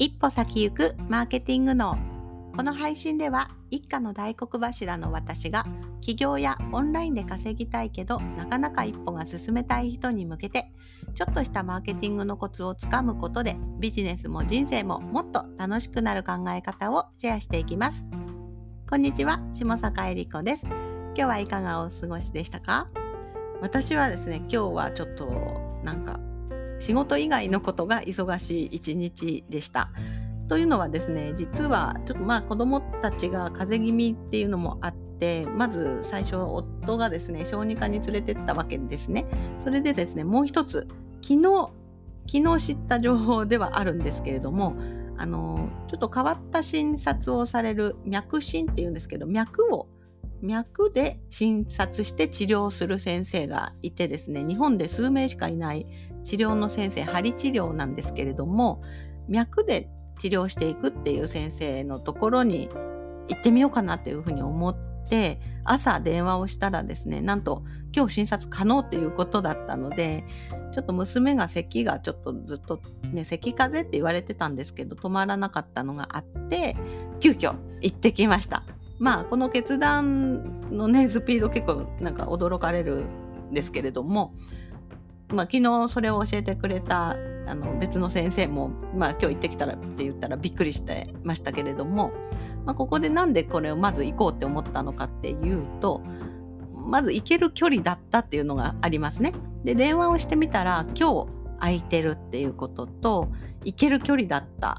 一歩先行くマーケティング脳。この配信では一家の大黒柱の私が起業やオンラインで稼ぎたいけどなかなか一歩が進めたい人に向けてちょっとしたマーケティングのコツをつかむことでビジネスも人生ももっと楽しくなる考え方をシェアしていきます。こんにちは下坂恵理子です。今日はいかがお過ごしでしたか？私はですね今日はちょっとなんか仕事以外のことが忙しい一日でした。というのはですね実はちょっとまあ子どもたちが風邪気味っていうのもあってまず最初夫がですね小児科に連れてったわけですね。それでですねもう一つ昨日昨日知った情報ではあるんですけれどもあのちょっと変わった診察をされる脈診っていうんですけど脈を脈で診察して治療する先生がいてですね日本で数名しかいない治療の先生針治療なんですけれども脈で治療していくっていう先生のところに行ってみようかなっていうふうに思って朝電話をしたらですねなんと今日診察可能っていうことだったのでちょっと娘が咳がちょっとずっとね咳風邪って言われてたんですけど止まらなかったのがあって急遽行ってきました。まあこの決断のねスピード結構なんか驚かれるんですけれどもまあ、昨日それを教えてくれたあの別の先生も、まあ、今日行ってきたらって言ったらびっくりしてましたけれども、まあ、ここでなんでこれをまず行こうって思ったのかっていうとまず行ける距離だったっていうのがありますね。で電話をしてみたら今日空いてるっていうことと行ける距離だった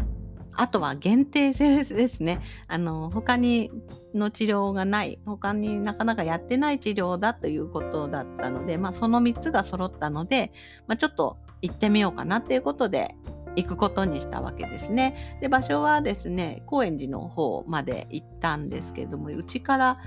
あとは限定性ですね。あの他にの治療がない他になかなかやってない治療だということだったので、まあ、その3つが揃ったので、まあ、ちょっと行ってみようかなっていうことで行くことにしたわけですね。で場所はですね高円寺の方まで行ったんですけれどもうちから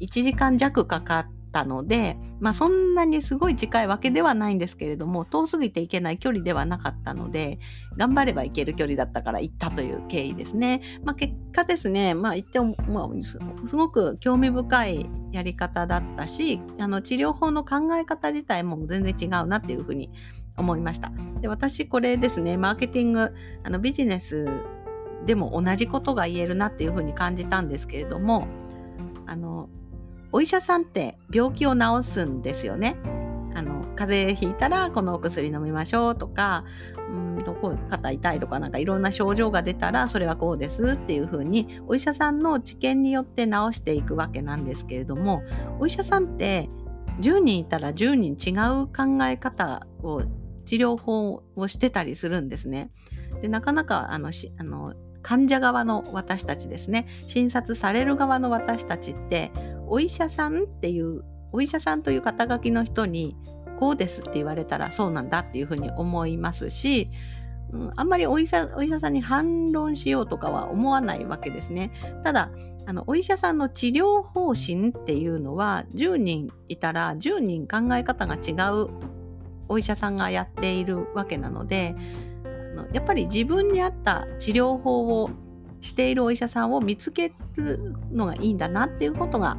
1時間弱かかってたので、まあ、そんなにすごい近いわけではないんですけれども遠すぎて行けない距離ではなかったので頑張れば行ける距離だったから行ったという経緯ですね。まあ、結果ですね、まあ、言っても、まあ、すごく興味深いやり方だったしあの治療法の考え方自体も全然違うなっていうふうに思いました。で私これですねマーケティングあのビジネスでも同じことが言えるなっていうふうに感じたんですけれどもあのお医者さんって病気を治すんですよね。あの風邪ひいたらこのお薬飲みましょうとかうんどこ肩痛いとかなんかいろんな症状が出たらそれはこうですっていうふうにお医者さんの知見によって治していくわけなんですけれどもお医者さんって10人いたら10人違う考え方を治療法をしてたりするんですね。でなかなかあのしあの患者側の私たちですね診察される側の私たちってお医者さんっていうお医者さんという肩書きの人にこうですって言われたらそうなんだっていうふうに思いますし、うん、あんまりお医者お医者さんに反論しようとかは思わないわけですね。ただあのお医者さんの治療方針っていうのは10人いたら10人考え方が違うお医者さんがやっているわけなのであのやっぱり自分に合った治療法をしているお医者さんを見つけるのがいいんだなっていうことが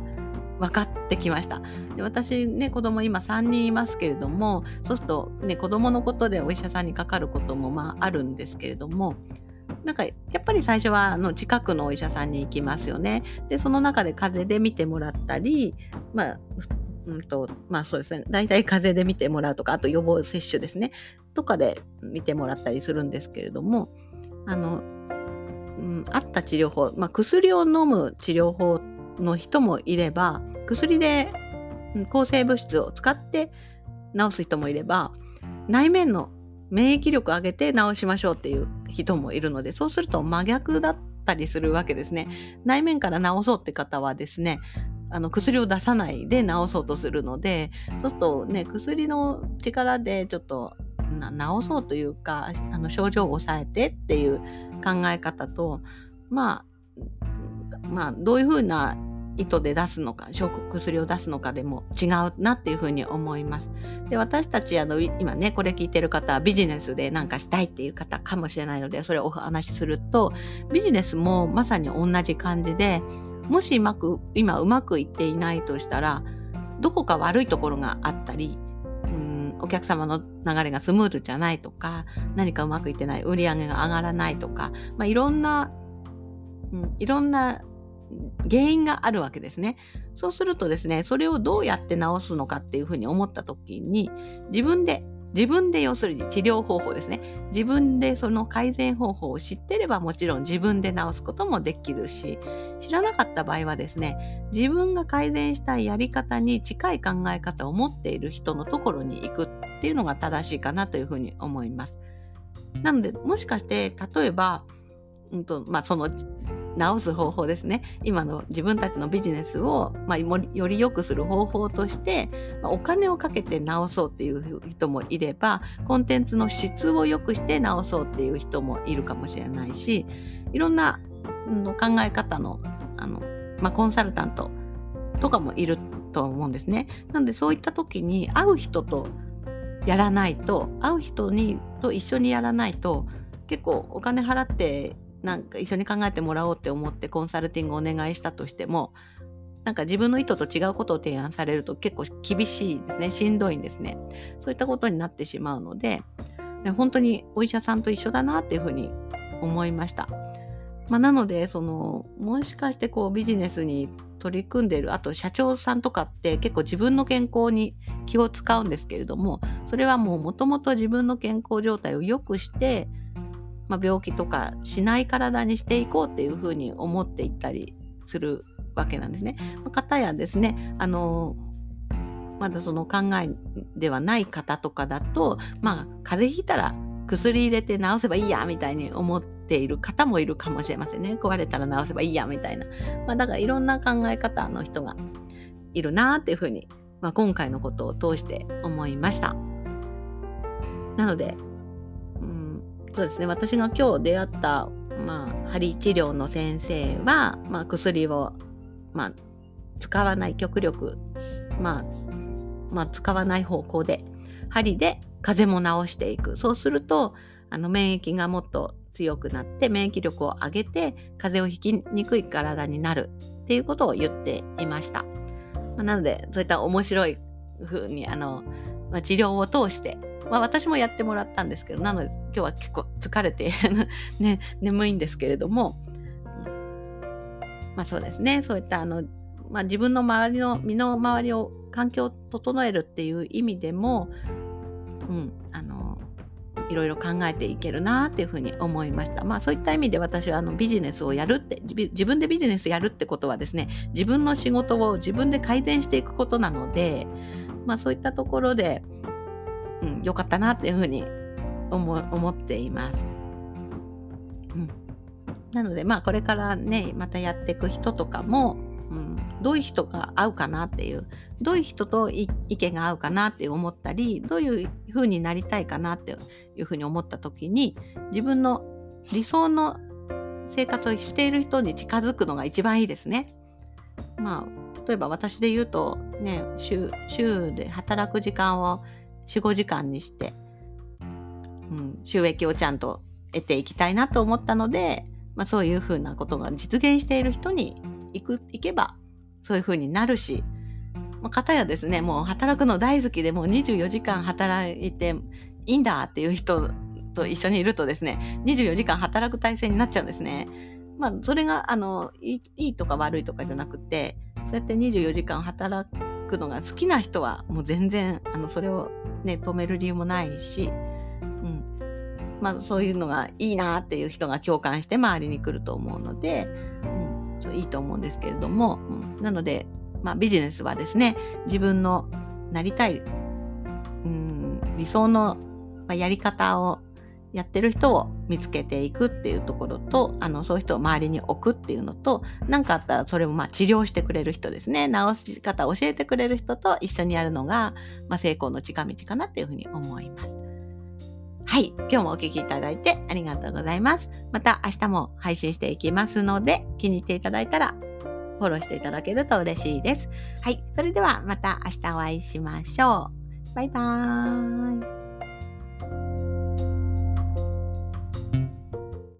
分かってきました。で私ね子供今3人いますけれどもそうするとね子供のことでお医者さんにかかることもまああるんですけれどもなんかやっぱり最初はあの近くのお医者さんに行きますよね。でその中で風邪で見てもらったりまあうんとまあそうですね。大体風邪で見てもらうとかあと予防接種ですね。とかで見てもらったりするんですけれどもあの、うん、あった治療法、まあ、薬を飲む治療法の人もいれば薬で抗生物質を使って治す人もいれば内面の免疫力を上げて治しましょうっていう人もいるのでそうすると真逆だったりするわけですね。内面から治そうって方はですねあの薬を出さないで治そうとするのでそうするとね薬の力でちょっと治そうというかあの症状を抑えてっていう考え方とまあまあ、どういうふうな意図で出すのか薬を出すのかでも違うなっていうふうに思います。で私たちあの今ねこれ聞いてる方はビジネスで何かしたいっていう方かもしれないのでそれをお話しするとビジネスもまさに同じ感じでもしうまく今うまくいっていないとしたらどこか悪いところがあったりうんお客様の流れがスムーズじゃないとか、何かうまくいってない、売り上げが上がらないとか、まあ、いろんな、いろんな原因があるわけですね。そうするとですね、それをどうやって治すのかっていうふうに思った時に、自分で自分で要するに治療方法ですね。自分でその改善方法を知ってればもちろん自分で治すこともできるし、知らなかった場合はですね、自分が改善したいやり方に近い考え方を持っている人のところに行くっていうのが正しいかなというふうに思います。なので、もしかして例えば、うんとまあ、その直す方法ですね今の自分たちのビジネスを、まあ、より良くする方法として、お金をかけて直そうっていう人もいればコンテンツの質を良くして直そうっていう人もいるかもしれないしいろんなの考え方のあの、まあ、コンサルタントとかもいると思うんですね。なのでそういった時に会う人とやらないと会う人にと一緒にやらないと結構お金払ってなんか一緒に考えてもらおうって思ってコンサルティングをお願いしたとしてもなんか自分の意図と違うことを提案されると結構厳しいですね。しんどいんですね。そういったことになってしまうので本当にお医者さんと一緒だなっていうふうに思いました、まあ、なのでそのもしかしてこうビジネスに取り組んでいるあと社長さんとかって結構自分の健康に気を使うんですけれどもそれはもうもともと自分の健康状態を良くしてまあ、病気とかしない体にしていこうっていうふうに思っていったりするわけなんですね。まあ、方やですねあのまだその考えではない方とかだとまあ風邪ひいたら薬入れて治せばいいやみたいに思っている方もいるかもしれませんね。壊れたら治せばいいやみたいな、まあ、だからいろんな考え方の人がいるなっていうふうに、まあ、今回のことを通して思いました。なのでそうですね。私が今日出会った、まあ、針治療の先生は、まあ、薬を、まあ、使わない極力、まあまあ、使わない方向で針で風邪も治していく。そうするとあの免疫がもっと強くなって免疫力を上げて風邪をひきにくい体になる。っていうことを言っていました。まあ、なのでそういった面白い風にあの、まあ、治療を通してまあ、私もやってもらったんですけどなので今日は結構疲れて ね、眠いんですけれども、うん、まあそうですね。そういったあの、まあ、自分の周りの身の回りを環境を整えるっていう意味でも、うん、あのいろいろ考えていけるなっていうふうに思いました。まあそういった意味で私はあのビジネスをやるって自分でビジネスやるってことはですね自分の仕事を自分で改善していくことなので、まあそういったところでうん、よかったなっていうふうに思思っています。うん、なのでまあこれからねまたやっていく人とかも、うん、どういう人が合うかなっていうどういう人と意見が合うかなって思ったりどういうふうになりたいかなっていうふうに思った時に自分の理想の生活をしている人に近づくのが一番いいですね。まあ例えば私で言うとね週週で働く時間を45時間にして、うん、収益をちゃんと得ていきたいなと思ったので、まあ、そういうふうなことが実現している人に行く行けばそういうふうになるし、まあ、方やですねもう働くの大好きでもう24時間働いていいんだっていう人と一緒にいるとですね24時間働く体制になっちゃうんですね。まあ、それがあのいいとか悪いとかじゃなくてそうやって24時間働くのが好きな人はもう全然あのそれをね、止める理由もないし、うん。まあ、そういうのがいいなっていう人が共感して周りに来ると思うので、うん、いいと思うんですけれども、うん、なので、まあ、ビジネスはですね自分のなりたい、うん、理想のやり方をやってる人を見つけていくっていうところとあのそういう人を周りに置くっていうのと何かあったらそれをまあ治療してくれる人ですね治し方を教えてくれる人と一緒にやるのが、まあ、成功の近道かなっていうふうに思います。はい。今日もお聴きいただいてありがとうございます。また明日も配信していきますので気に入っていただいたらフォローしていただけると嬉しいです。はい。それではまた明日お会いしましょう。バイバーイ。